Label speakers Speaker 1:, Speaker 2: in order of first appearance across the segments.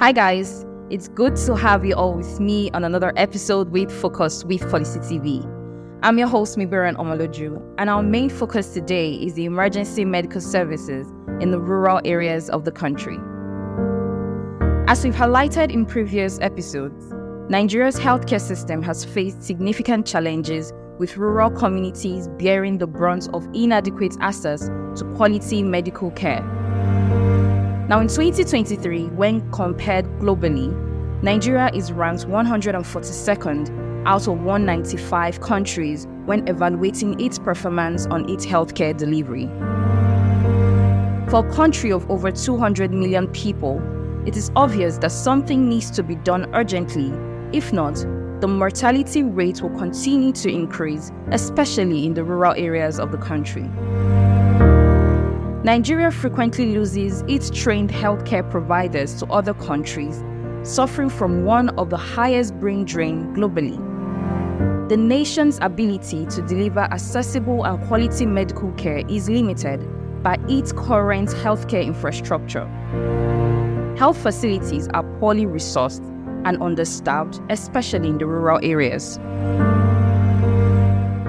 Speaker 1: Hi, guys. It's good to have you all with me on another episode with Focus with Policy TV. I'm your host, Mibiran Omoloju, and our main focus today is the emergency medical services in the rural areas of the country. As we've highlighted in previous episodes, Nigeria's healthcare system has faced significant challenges with rural communities bearing the brunt of inadequate access to quality medical care. Now, in 2023, when compared globally, Nigeria is ranked 142nd out of 195 countries when evaluating its performance on its healthcare delivery. For a country of over 200 million people, it is obvious that something needs to be done urgently. If not, the mortality rate will continue to increase, especially in the rural areas of the country. Nigeria frequently loses its trained healthcare providers to other countries, suffering from one of the highest brain drain globally. The nation's ability to deliver accessible and quality medical care is limited by its current healthcare infrastructure. Health facilities are poorly resourced and understaffed, especially in the rural areas.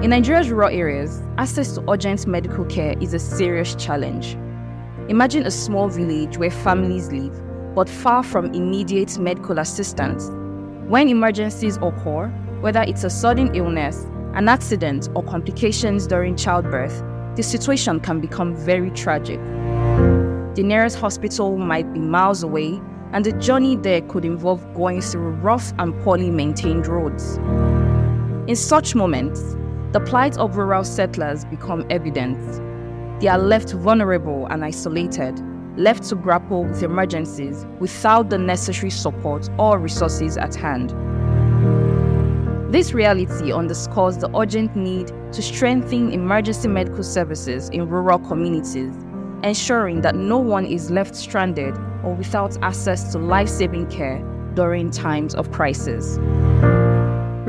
Speaker 1: In Nigeria's rural areas, access to urgent medical care is a serious challenge. Imagine a small village where families live, but far from immediate medical assistance. When emergencies occur, whether it's a sudden illness, an accident, or complications during childbirth, the situation can become very tragic. The nearest hospital might be miles away, and the journey there could involve going through rough and poorly maintained roads. In such moments, the plight of rural settlers become evident. They are left vulnerable and isolated, left to grapple with emergencies without the necessary support or resources at hand. This reality underscores the urgent need to strengthen emergency medical services in rural communities, ensuring that no one is left stranded or without access to life saving care during times of crisis.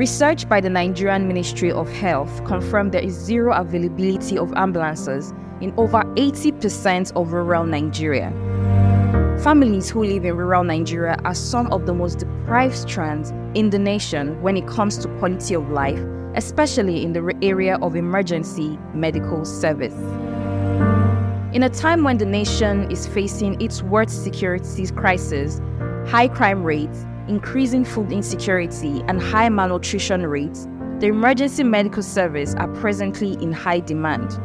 Speaker 1: Research by the Nigerian Ministry of Health confirmed there is zero availability of ambulances in over 80% of rural Nigeria. Families who live in rural Nigeria are some of the most deprived strands in the nation when it comes to quality of life, especially in the area of emergency medical service. In a time when the nation is facing its worst security crisis, high crime rates, increasing food insecurity, and high malnutrition rates, the emergency medical service are presently in high demand.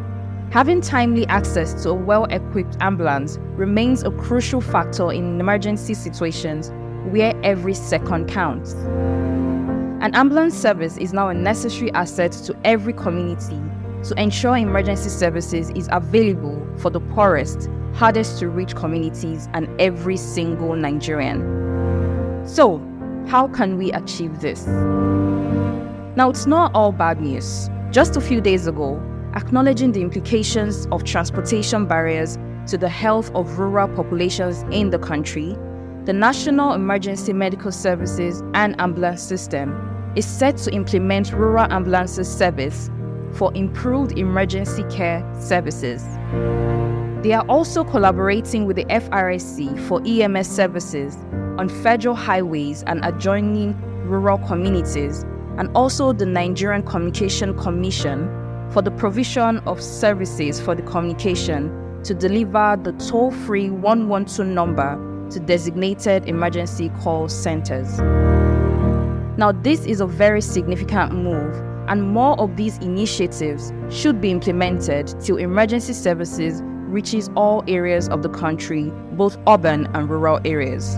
Speaker 1: Having timely access to a well equipped ambulance remains a crucial factor in emergency situations where every second counts. An ambulance service is now a necessary asset to every community to ensure emergency services is available for the poorest, hardest to reach communities and every single Nigerian. So, how can we achieve this? Now, it's not all bad news. Just a few days ago, acknowledging the implications of transportation barriers to the health of rural populations in the country, the National Emergency Medical Services and Ambulance System is set to implement rural ambulances service for improved emergency care services. They are also collaborating with the FRSC for EMS services on federal highways and adjoining rural communities, and also the Nigerian Communication Commission for the provision of services for the communication to deliver the toll free 112 number to designated emergency call centers. Now, this is a very significant move, and more of these initiatives should be implemented till emergency services reaches all areas of the country, both urban and rural areas.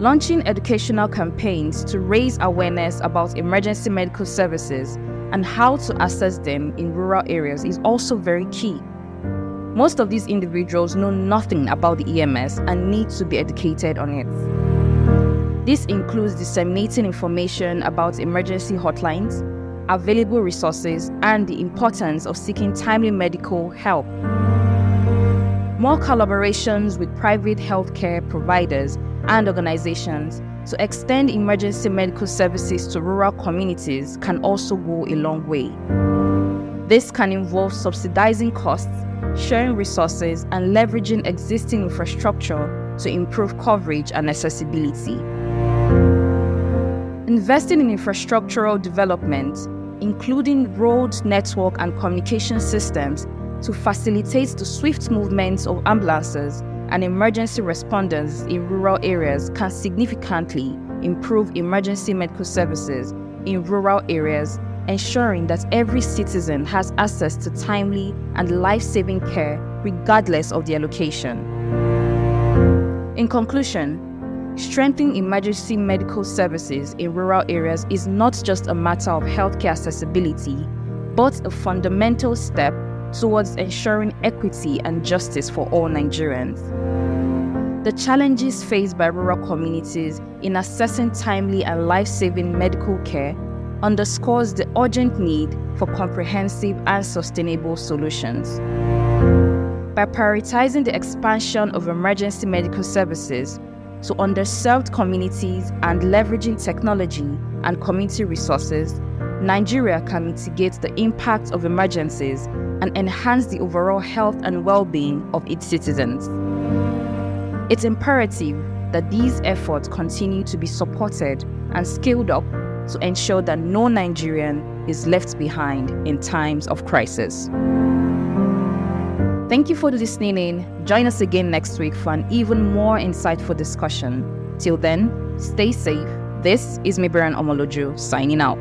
Speaker 1: Launching educational campaigns to raise awareness about emergency medical services and how to access them in rural areas is also very key. Most of these individuals know nothing about the EMS and need to be educated on it. This includes disseminating information about emergency hotlines, available resources, and the importance of seeking timely medical help. More collaborations with private healthcare providers and organizations to extend emergency medical services to rural communities can also go a long way. This can involve subsidizing costs, sharing resources, and leveraging existing infrastructure to improve coverage and accessibility. Investing in infrastructural development, including road network and communication systems, to facilitate the swift movements of ambulances and emergency responders in rural areas can significantly improve emergency medical services in rural areas, ensuring that every citizen has access to timely and life saving care regardless of their location. In conclusion, strengthening emergency medical services in rural areas is not just a matter of healthcare accessibility, but a fundamental step towards ensuring equity and justice for all Nigerians. The challenges faced by rural communities in accessing timely and life saving medical care underscores the urgent need for comprehensive and sustainable solutions. By prioritizing the expansion of emergency medical services to underserved communities and leveraging technology and community resources, Nigeria can mitigate the impact of emergencies and enhance the overall health and well being of its citizens. It's imperative that these efforts continue to be supported and scaled up to ensure that no Nigerian is left behind in times of crisis. Thank you for listening in. Join us again next week for an even more insightful discussion. Till then, stay safe. This is Mibiran Omoloju signing out.